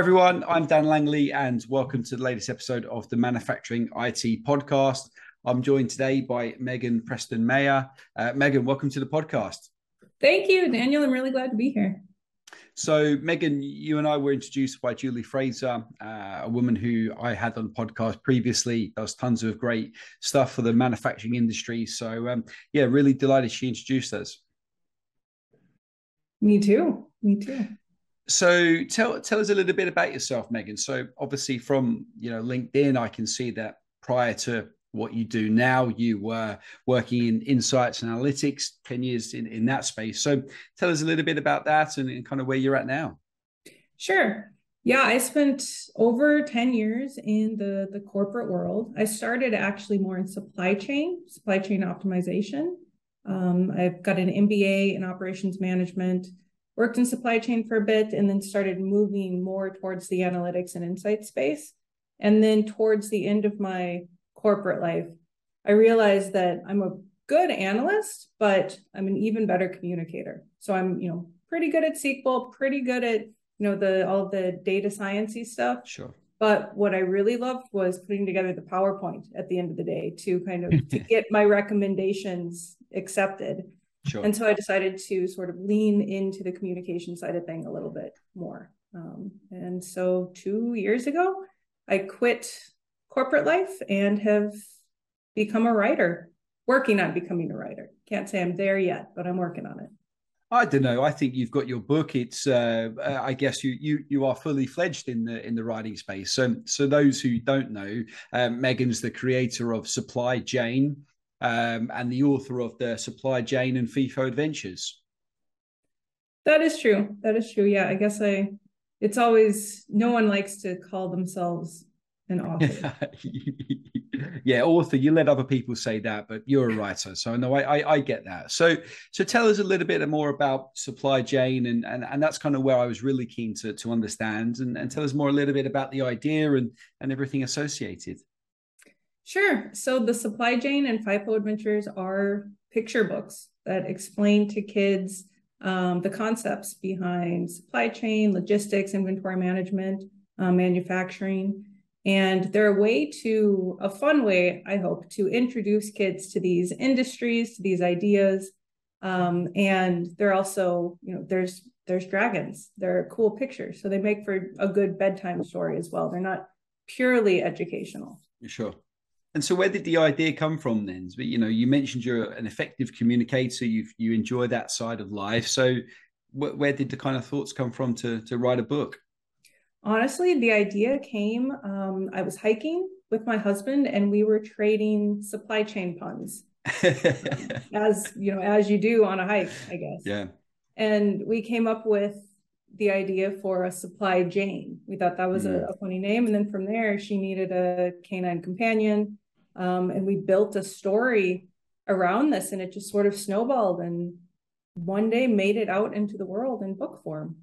everyone. I'm Dan Langley, and welcome to the latest episode of the Manufacturing IT podcast. I'm joined today by Megan Preston Meyer. Uh, Megan, welcome to the podcast. Thank you, Daniel. I'm really glad to be here. So, Megan, you and I were introduced by Julie Fraser, uh, a woman who I had on the podcast previously, does tons of great stuff for the manufacturing industry. So, um, yeah, really delighted she introduced us. Me too. Me too. So tell tell us a little bit about yourself, Megan. So obviously from you know LinkedIn, I can see that prior to what you do now, you were working in insights and analytics, 10 years in, in that space. So tell us a little bit about that and, and kind of where you're at now. Sure. Yeah, I spent over 10 years in the, the corporate world. I started actually more in supply chain, supply chain optimization. Um, I've got an MBA in operations management worked in supply chain for a bit and then started moving more towards the analytics and insight space. And then towards the end of my corporate life, I realized that I'm a good analyst, but I'm an even better communicator. So I'm, you know, pretty good at SQL, pretty good at, you know, the all the data sciencey stuff. Sure. But what I really loved was putting together the PowerPoint at the end of the day to kind of to get my recommendations accepted. Sure. And so I decided to sort of lean into the communication side of thing a little bit more. Um, and so two years ago, I quit corporate life and have become a writer, working on becoming a writer. Can't say I'm there yet, but I'm working on it. I don't know. I think you've got your book. It's, uh, uh, I guess you you you are fully fledged in the in the writing space. So so those who don't know, um, Megan's the creator of Supply Jane, um, and the author of the Supply Jane and FIFO Adventures. That is true. That is true. Yeah, I guess I. It's always no one likes to call themselves an author. yeah, author. You let other people say that, but you're a writer, so no, I, I, I get that. So so tell us a little bit more about Supply Jane, and and and that's kind of where I was really keen to to understand, and and tell us more a little bit about the idea and and everything associated. Sure. So the Supply Jane and FIFO Adventures are picture books that explain to kids um, the concepts behind supply chain, logistics, inventory management, uh, manufacturing. And they're a way to, a fun way, I hope, to introduce kids to these industries, to these ideas. Um, and they're also, you know, there's there's dragons. They're cool pictures. So they make for a good bedtime story as well. They're not purely educational. Sure. And so, where did the idea come from then? But you know, you mentioned you're an effective communicator. You you enjoy that side of life. So, wh- where did the kind of thoughts come from to to write a book? Honestly, the idea came. Um, I was hiking with my husband, and we were trading supply chain puns, as you know, as you do on a hike, I guess. Yeah. And we came up with the idea for a supply Jane. We thought that was a, a, funny name. And then from there, she needed a canine companion. Um, and we built a story around this, and it just sort of snowballed and one day made it out into the world in book form.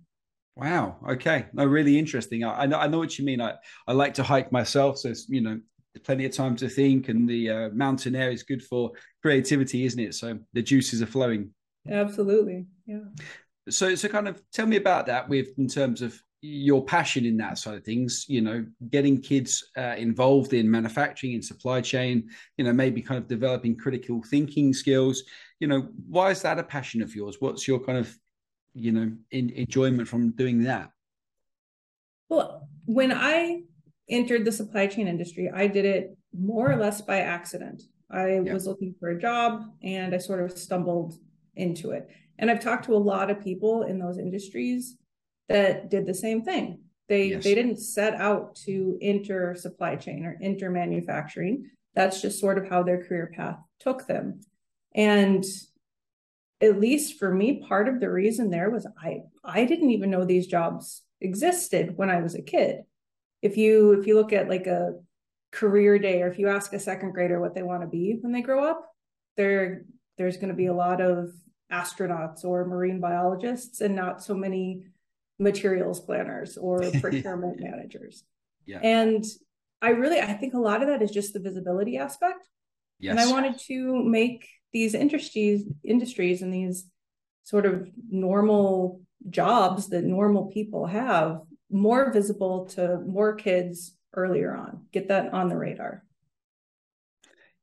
Wow. Okay. No, really interesting. I, I know. I know what you mean. I, I like to hike myself, so you know, plenty of time to think, and the uh, mountain air is good for creativity, isn't it? So the juices are flowing. Absolutely. Yeah so so kind of tell me about that with in terms of your passion in that side of things you know getting kids uh, involved in manufacturing and supply chain you know maybe kind of developing critical thinking skills. You know why is that a passion of yours? What's your kind of you know in, enjoyment from doing that? Well when i entered the supply chain industry i did it more or less by accident. I yeah. was looking for a job and i sort of stumbled into it and I've talked to a lot of people in those industries that did the same thing. They yes. they didn't set out to enter supply chain or enter manufacturing. That's just sort of how their career path took them. And at least for me, part of the reason there was I I didn't even know these jobs existed when I was a kid. If you if you look at like a career day or if you ask a second grader what they want to be when they grow up, there there's going to be a lot of astronauts or marine biologists and not so many materials planners or procurement managers. Yeah. And I really I think a lot of that is just the visibility aspect. Yes. And I wanted to make these industries industries and these sort of normal jobs that normal people have more visible to more kids earlier on. Get that on the radar.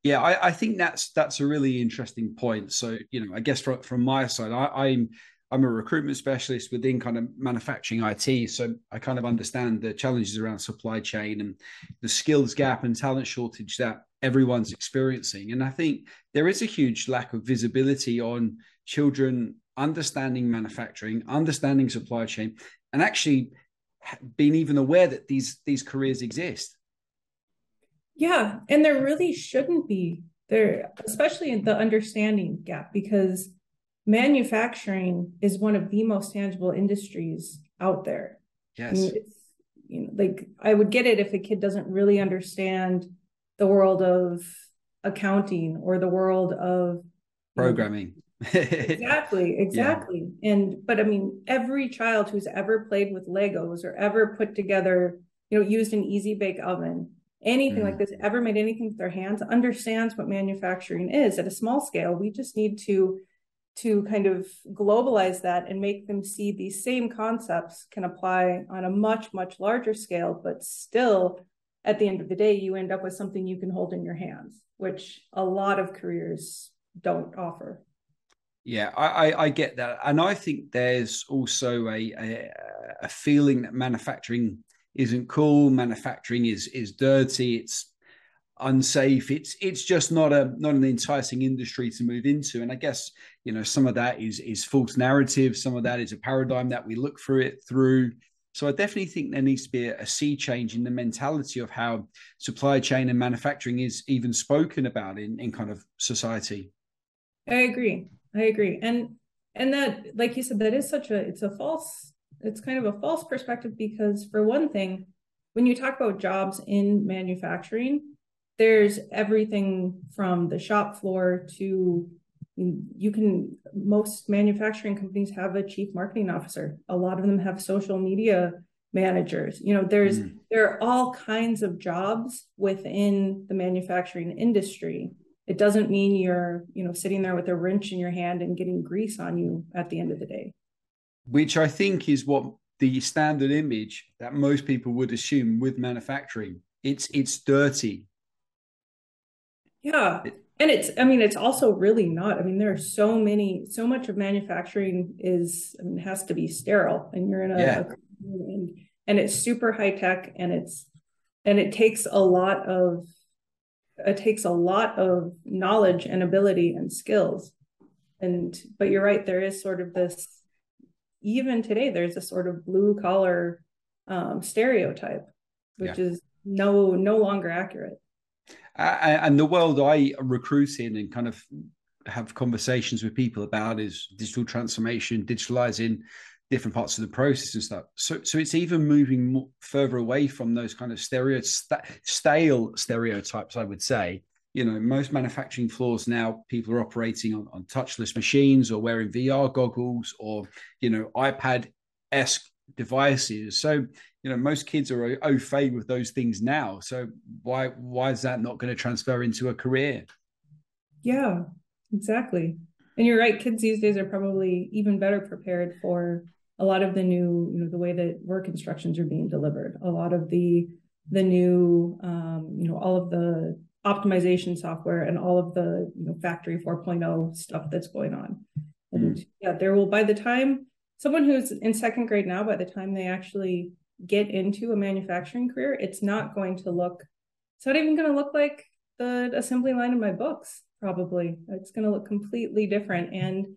Yeah, I, I, think that's that's a really interesting point. So, you know, I guess from from my side, I, I'm I'm a recruitment specialist within kind of manufacturing IT, so I kind of understand the challenges around supply chain and the skills gap and talent shortage that everyone's experiencing. And I think there is a huge lack of visibility on children understanding manufacturing, understanding supply chain, and actually being even aware that these these careers exist. Yeah, and there really shouldn't be there, especially in the understanding gap, because manufacturing is one of the most tangible industries out there. Yes. I mean, you know, like I would get it if a kid doesn't really understand the world of accounting or the world of programming. exactly, exactly. Yeah. And but I mean, every child who's ever played with Legos or ever put together, you know, used an easy bake oven, anything mm. like this, ever made anything with their hands, understands what manufacturing is at a small scale. We just need to to kind of globalize that and make them see these same concepts can apply on a much much larger scale but still at the end of the day you end up with something you can hold in your hands which a lot of careers don't offer yeah i i, I get that and i think there's also a, a, a feeling that manufacturing isn't cool manufacturing is is dirty it's unsafe it's it's just not a not an enticing industry to move into. And i guess you know some of that is is false narrative some of that is a paradigm that we look through it through. So i definitely think there needs to be a, a sea change in the mentality of how supply chain and manufacturing is even spoken about in in kind of society. I agree. I agree. And and that like you said that is such a it's a false it's kind of a false perspective because for one thing when you talk about jobs in manufacturing there's everything from the shop floor to you can most manufacturing companies have a chief marketing officer. A lot of them have social media managers. You know there's mm. there are all kinds of jobs within the manufacturing industry. It doesn't mean you're you know sitting there with a wrench in your hand and getting grease on you at the end of the day which i think is what the standard image that most people would assume with manufacturing it's it's dirty yeah. And it's, I mean, it's also really not. I mean, there are so many, so much of manufacturing is, I mean, has to be sterile and you're in a, yeah. and, and it's super high tech and it's, and it takes a lot of, it takes a lot of knowledge and ability and skills. And, but you're right, there is sort of this, even today, there's a sort of blue collar um, stereotype, which yeah. is no, no longer accurate and the world I recruit in and kind of have conversations with people about is digital transformation, digitalizing different parts of the process and stuff. So, so it's even moving more, further away from those kind of stereo, stale stereotypes, I would say. You know, most manufacturing floors now, people are operating on, on touchless machines or wearing VR goggles or, you know, iPad esque devices. So you know most kids are au fait with those things now. So why why is that not going to transfer into a career? Yeah exactly. And you're right kids these days are probably even better prepared for a lot of the new you know the way that work instructions are being delivered. A lot of the the new um, you know all of the optimization software and all of the you know factory 4.0 stuff that's going on and mm. yeah there will by the time someone who's in second grade now by the time they actually get into a manufacturing career, it's not going to look, it's not even going to look like the assembly line in my books, probably. It's going to look completely different. And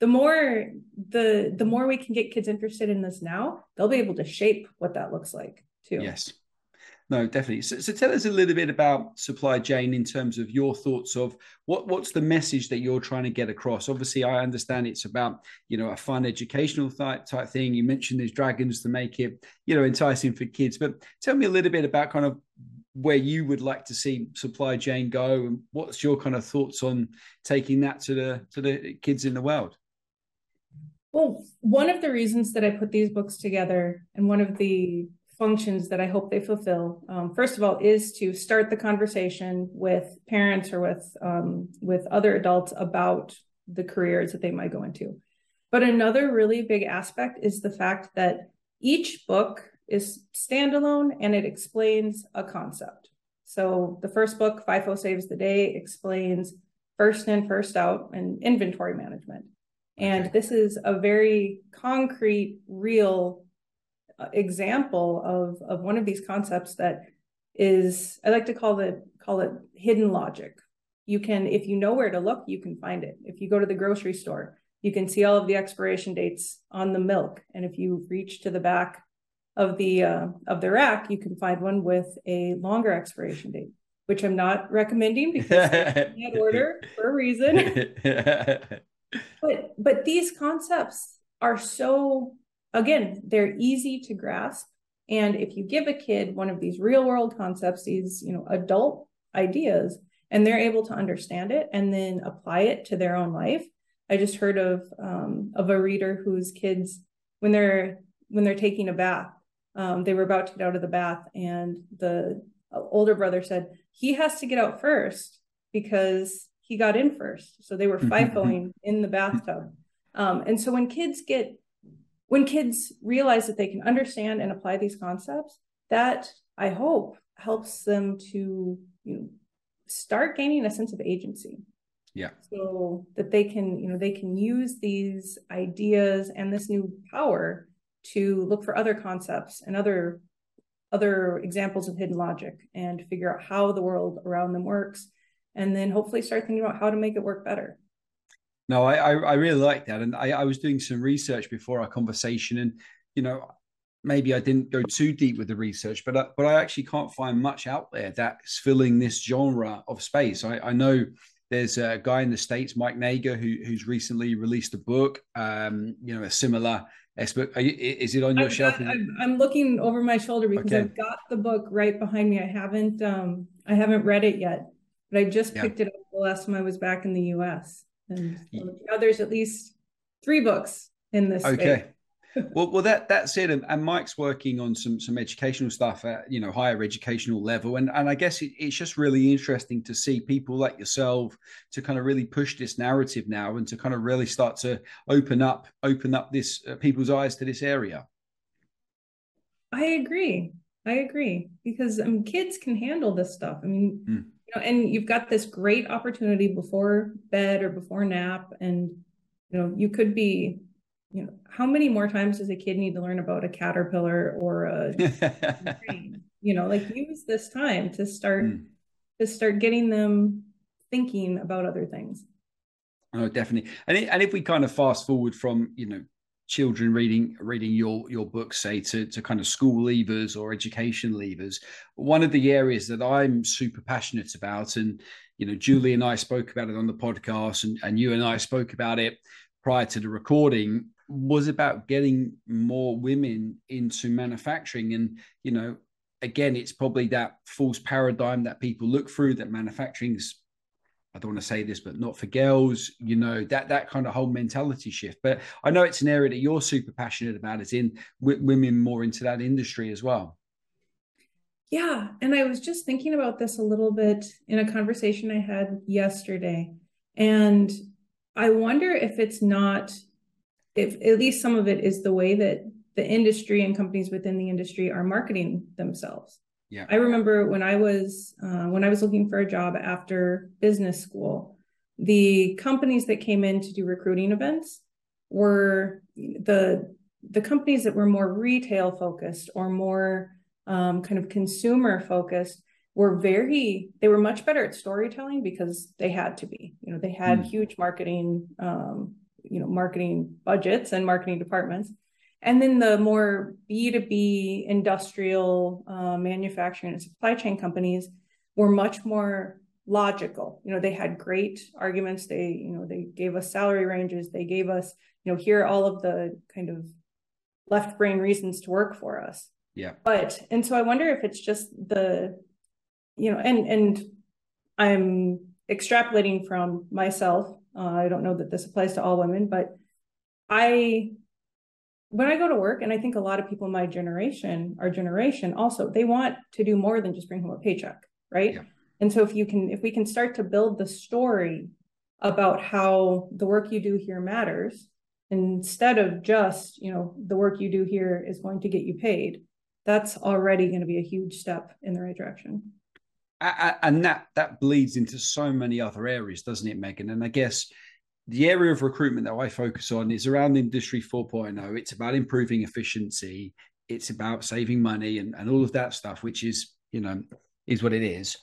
the more the the more we can get kids interested in this now, they'll be able to shape what that looks like too. Yes. No, definitely. So, so, tell us a little bit about supply chain in terms of your thoughts of what what's the message that you're trying to get across. Obviously, I understand it's about you know a fun educational type type thing. You mentioned there's dragons to make it you know enticing for kids, but tell me a little bit about kind of where you would like to see supply chain go, and what's your kind of thoughts on taking that to the to the kids in the world. Well, one of the reasons that I put these books together, and one of the functions that I hope they fulfill, um, first of all, is to start the conversation with parents or with um, with other adults about the careers that they might go into. But another really big aspect is the fact that each book is standalone and it explains a concept. So the first book, FIFO Saves the Day, explains first in, first out, and inventory management. And okay. this is a very concrete, real example of, of one of these concepts that is, I like to call it call it hidden logic. You can, if you know where to look, you can find it. If you go to the grocery store, you can see all of the expiration dates on the milk. And if you reach to the back of the uh, of the rack, you can find one with a longer expiration date, which I'm not recommending because that order for a reason. but but these concepts are so again, they're easy to grasp. And if you give a kid one of these real world concepts, these you know adult ideas, and they're able to understand it and then apply it to their own life. I just heard of um, of a reader whose kids when they're when they're taking a bath um, they were about to get out of the bath, and the older brother said he has to get out first because he got in first. So they were FIFOing in the bathtub. Um, and so when kids get, when kids realize that they can understand and apply these concepts, that I hope helps them to you know, start gaining a sense of agency. Yeah. So that they can, you know, they can use these ideas and this new power to look for other concepts and other other examples of hidden logic and figure out how the world around them works and then hopefully start thinking about how to make it work better no i i, really like that and I, I was doing some research before our conversation and you know maybe i didn't go too deep with the research but I, but i actually can't find much out there that's filling this genre of space i, I know there's a guy in the states, Mike Nager, who, who's recently released a book. Um, you know, a similar book. You, is it on your I've shelf? Got, I'm, I'm, looking over my shoulder because okay. I've got the book right behind me. I haven't um, I haven't read it yet, but I just yeah. picked it up the last time I was back in the U.S. And there's at least three books in this. Okay. Well, well, that that's it. And, and, Mike's working on some some educational stuff at you know higher educational level, and and I guess it, it's just really interesting to see people like yourself to kind of really push this narrative now, and to kind of really start to open up open up this uh, people's eyes to this area. I agree. I agree because um, kids can handle this stuff. I mean, mm. You know, and you've got this great opportunity before bed or before nap, and you know, you could be you know how many more times does a kid need to learn about a caterpillar or a train you know like use this time to start mm. to start getting them thinking about other things oh definitely and, it, and if we kind of fast forward from you know children reading reading your your book say to to kind of school leavers or education leavers. One of the areas that i'm super passionate about and you know julie and i spoke about it on the podcast and, and you and i spoke about it prior to the recording was about getting more women into manufacturing. And you know again it's probably that false paradigm that people look through that manufacturing's I don't want to say this, but not for girls, you know, that that kind of whole mentality shift. But I know it's an area that you're super passionate about. It's in w- women more into that industry as well. Yeah. And I was just thinking about this a little bit in a conversation I had yesterday. And I wonder if it's not if at least some of it is the way that the industry and companies within the industry are marketing themselves. Yeah. I remember when I was uh, when I was looking for a job after business school, the companies that came in to do recruiting events were the the companies that were more retail focused or more um, kind of consumer focused were very they were much better at storytelling because they had to be you know they had mm. huge marketing um, you know marketing budgets and marketing departments and then the more b2b industrial uh, manufacturing and supply chain companies were much more logical. You know they had great arguments. They you know they gave us salary ranges. They gave us you know here are all of the kind of left brain reasons to work for us. Yeah. But and so i wonder if it's just the you know and and i'm extrapolating from myself uh, I don't know that this applies to all women, but I, when I go to work, and I think a lot of people in my generation, our generation also, they want to do more than just bring home a paycheck, right? Yeah. And so if you can, if we can start to build the story about how the work you do here matters, instead of just, you know, the work you do here is going to get you paid, that's already going to be a huge step in the right direction and that that bleeds into so many other areas doesn't it megan and i guess the area of recruitment that i focus on is around industry 4.0 it's about improving efficiency it's about saving money and, and all of that stuff which is you know is what it is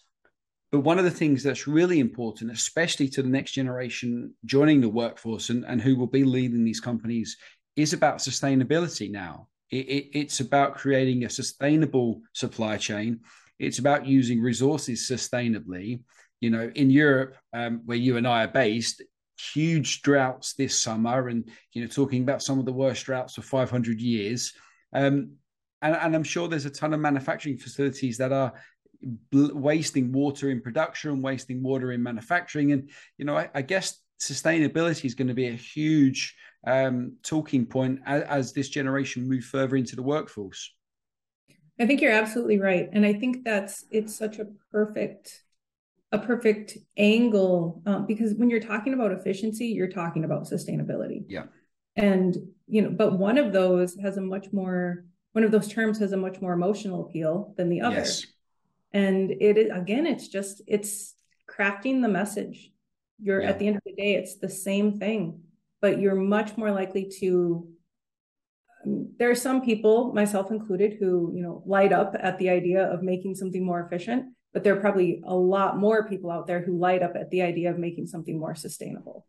but one of the things that's really important, especially to the next generation joining the workforce and, and who will be leading these companies, is about sustainability now. It, it, it's about creating a sustainable supply chain. It's about using resources sustainably. You know, in Europe, um, where you and I are based, huge droughts this summer, and you know, talking about some of the worst droughts for 500 years. Um, and, and, I'm sure there's a ton of manufacturing facilities that are wasting water in production, wasting water in manufacturing, and you know, I, I guess sustainability is going to be a huge um, talking point as, as this generation move further into the workforce. I think you're absolutely right, and I think that's it's such a perfect a perfect angle um, because when you're talking about efficiency, you're talking about sustainability. Yeah, and you know, but one of those has a much more one of those terms has a much more emotional appeal than the other. Yes and it is again it's just it's crafting the message you're yeah. at the end of the day it's the same thing but you're much more likely to um, there are some people myself included who you know light up at the idea of making something more efficient but there are probably a lot more people out there who light up at the idea of making something more sustainable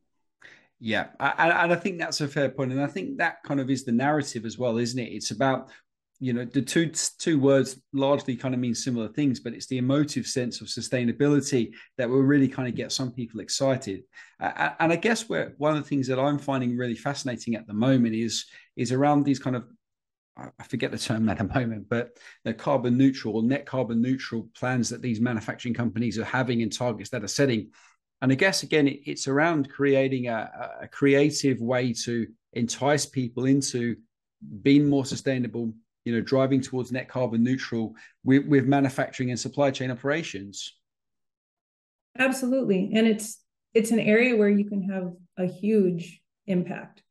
yeah, and I think that's a fair point, and I think that kind of is the narrative as well, isn't it? It's about you know the two two words largely kind of mean similar things but it's the emotive sense of sustainability that will really kind of get some people excited and i guess where one of the things that i'm finding really fascinating at the moment is is around these kind of I forget the term at the moment, but the carbon neutral or net carbon neutral plans that these manufacturing companies are having and targets that are setting. And I guess again, it's around creating a, a creative way to entice people into being more sustainable, you know, driving towards net carbon neutral with, with manufacturing and supply chain operations. Absolutely. And it's it's an area where you can have a huge impact.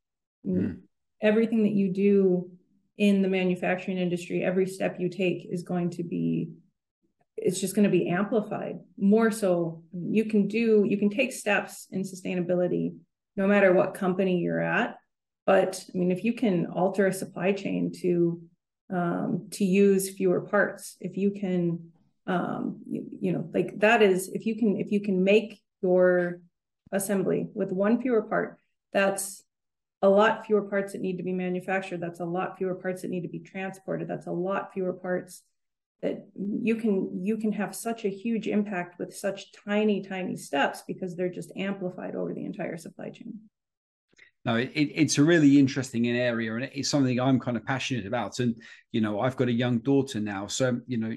Mm. Everything that you do in the manufacturing industry, every step you take is going to be it's just going to be amplified more so. You can do you can take steps in sustainability no matter what company you're at but i mean if you can alter a supply chain to um, to use fewer parts if you can um, you, you, know like that is if you can if you can make your assembly with one fewer part that's a lot fewer parts that need to be manufactured. That's a lot fewer parts that need to be transported. That's a lot fewer parts that you can you can have such a huge impact with such tiny tiny steps because they're just amplified over the entire supply chain. No, it, it's a really interesting area, and it's something I'm kind of passionate about. And you know, I've got a young daughter now, so you know,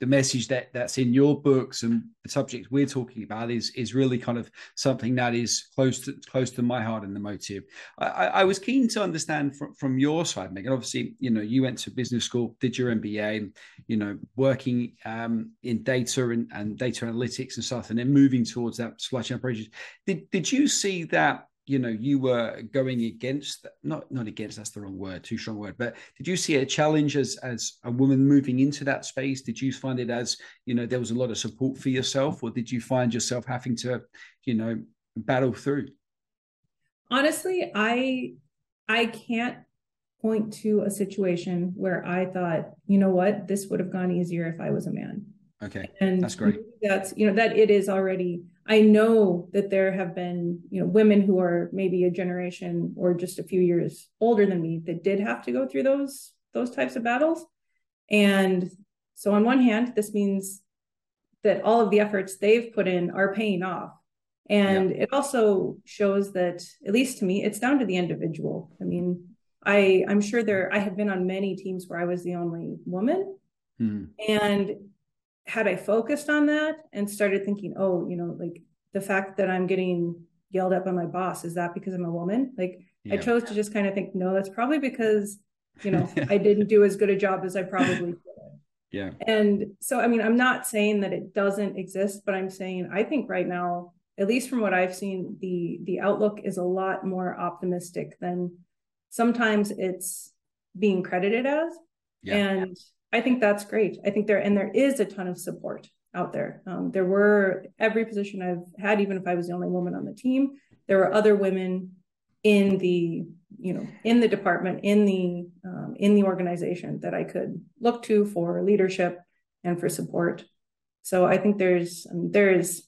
the message that that's in your books and the subject we're talking about is is really kind of something that is close to close to my heart and the motive. I, I was keen to understand from, from your side, Megan. Obviously, you know, you went to business school, did your MBA, you know, working um, in data and, and data analytics and stuff, and then moving towards that supply chain operations. Did did you see that you know you were going against not not against that's the wrong word too strong word but did you see a challenge as as a woman moving into that space? Did you find it as you know there was a lot of support for yourself or did you find yourself having to you know battle through? Honestly i i can't point to a situation where i thought you know what? This would have gone easier if i was a man. Okay. And that's great that's you know that it is already I know that there have been, you know, women who are maybe a generation or just a few years older than me that did have to go through those those types of battles. And so on one hand, this means that all of the efforts they've put in are paying off. And yeah. it also shows that, at least to me, it's down to the individual. I mean, I I'm sure there I have been on many teams where I was the only woman. Hmm. And had I focused on that and started thinking, oh, you know, like the fact that I'm getting yelled at by my boss, is that because I'm a woman? Like yeah. I chose to just kind of think, no, that's probably because, you know, I didn't do as good a job as I probably could. Yeah. And so, I mean, I'm not saying that it doesn't exist, but I'm saying I think right now, at least from what I've seen, the the outlook is a lot more optimistic than sometimes it's being credited as. Yeah. And I think that's great. I think there and there is a ton of support out there. Um, there were every position I've had, even if I was the only woman on the team, there were other women in the you know in the department in the um, in the organization that I could look to for leadership and for support. So I think there's there is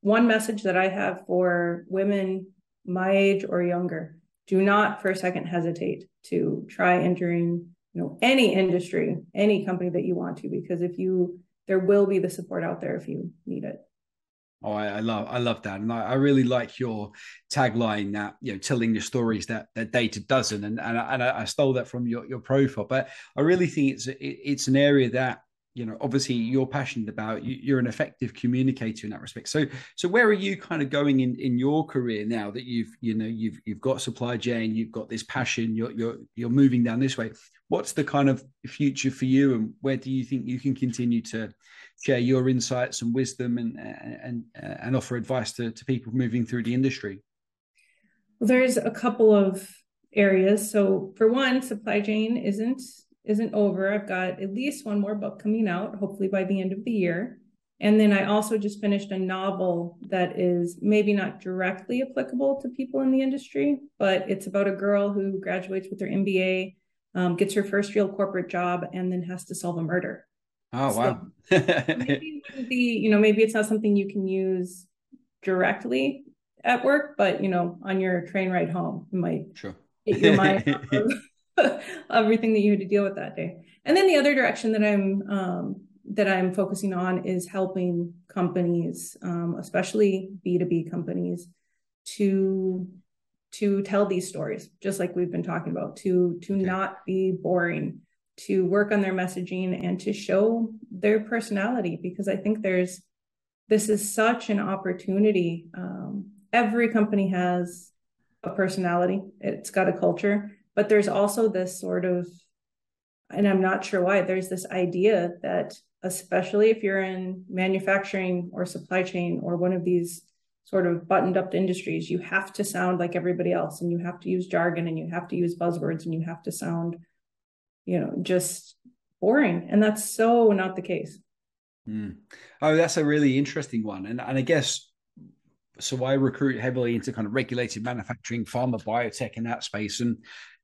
one message that I have for women my age or younger: do not for a second hesitate to try entering you know any industry, any company that you want to, because if you there will be the support out there if you need it. Oh, I, I, love I love that, and I, I, really like your tagline that you know telling your stories that that data doesn't, and and, I, and I stole that from your, your profile. But I really think it's it, it's an area that you know obviously you're passionate about. You, are an effective communicator in that respect. So so where are you kind of going in in your career now that you've you know you've you've got supply chain, you've got this passion, you're you're you're moving down this way. What's the kind of future for you, and where do you think you can continue to share your insights and wisdom and and and offer advice to, to people moving through the industry? Well, there's a couple of areas. So for one, Supply Jane isn't isn't over. I've got at least one more book coming out, hopefully by the end of the year. And then I also just finished a novel that is maybe not directly applicable to people in the industry, but it's about a girl who graduates with her MBA, um, gets her first real corporate job, and then has to solve a murder. Oh so wow! maybe you know maybe it's not something you can use directly at work, but you know on your train ride home, you might sure. get your mind of everything that you had to deal with that day. And then the other direction that I'm um, that I'm focusing on is helping companies, um, especially B2B companies, to to tell these stories, just like we've been talking about, to to okay. not be boring, to work on their messaging and to show their personality because I think there's this is such an opportunity. Um, every company has a personality, it's got a culture, but there's also this sort of, and I'm not sure why, there's this idea that, especially if you're in manufacturing or supply chain or one of these sort of buttoned up industries, you have to sound like everybody else and you have to use jargon and you have to use buzzwords and you have to sound you know, just boring. And that's so not the case. Mm. Oh, that's a really interesting one. And, and I guess so I recruit heavily into kind of regulated manufacturing, pharma, biotech in that space. And,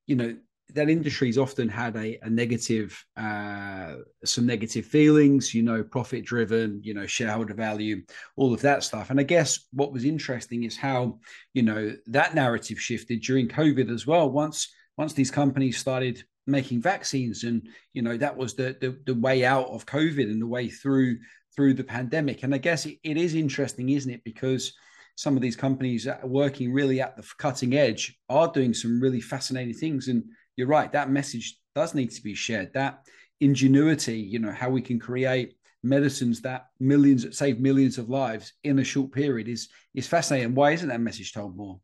you know, that industry's often had a, a negative, uh, some negative feelings, you know, profit driven, you know, shareholder value, all of that stuff. And I guess what was interesting is how, you know, that narrative shifted during COVID as well. Once, once these companies started making vaccines and you know that was the, the, the way out of covid and the way through through the pandemic and i guess it, it is interesting isn't it because some of these companies working really at the cutting edge are doing some really fascinating things and you're right that message does need to be shared that ingenuity you know how we can create medicines that millions save millions of lives in a short period is is fascinating. Why isn't that message told more?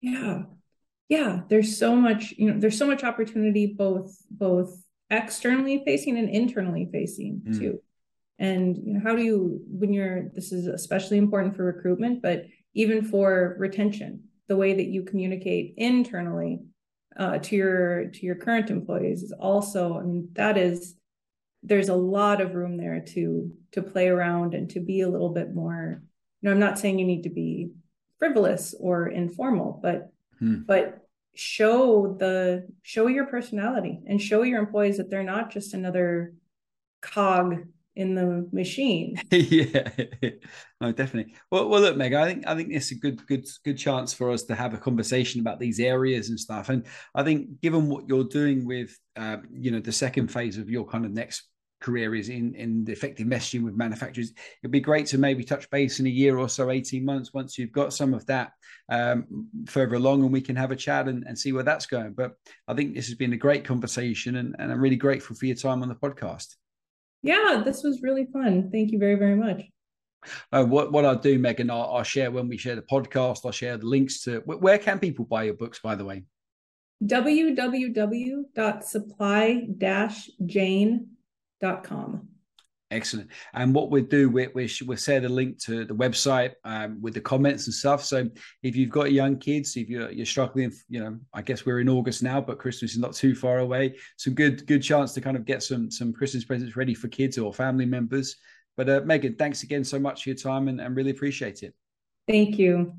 Yeah. Yeah there's so much you know there's so much opportunity both both externally facing and internally facing mm. too. And you know how do you when you're this is especially important for recruitment but even for retention the way that you communicate internally uh, to your to your current employees is also i mean that is there's a lot of room there to to play around and to be a little bit more you know i'm not saying you need to be frivolous or informal but hmm. but show the show your personality and show your employees that they're not just another cog in the machine. yeah, no, definitely. Well, well, look, Meg, I think I think it's a good, good, good chance for us to have a conversation about these areas and stuff. And I think, given what you're doing with, uh, you know, the second phase of your kind of next career is in in the effective messaging with manufacturers it'd be great to maybe touch base in a year or so 18 months once you've got some of that um, further along and we can have a chat and, and see where that's going but i think this has been a great conversation and, and i'm really grateful for your time on the podcast yeah this was really fun thank you very very much uh, what what I'll do, Megan, I'll, I'll, share when we share the podcast. I'll share the links to where can people buy your books, by the way. www.supply-jane.com Excellent. And what we'll do, we, we, we'll share the link to the website um, with the comments and stuff. So if you've got young kids, if you're, you're struggling, you know, I guess we're in August now, but Christmas is not too far away. Some good good chance to kind of get some some Christmas presents ready for kids or family members. But uh, Megan, thanks again so much for your time and, and really appreciate it. Thank you.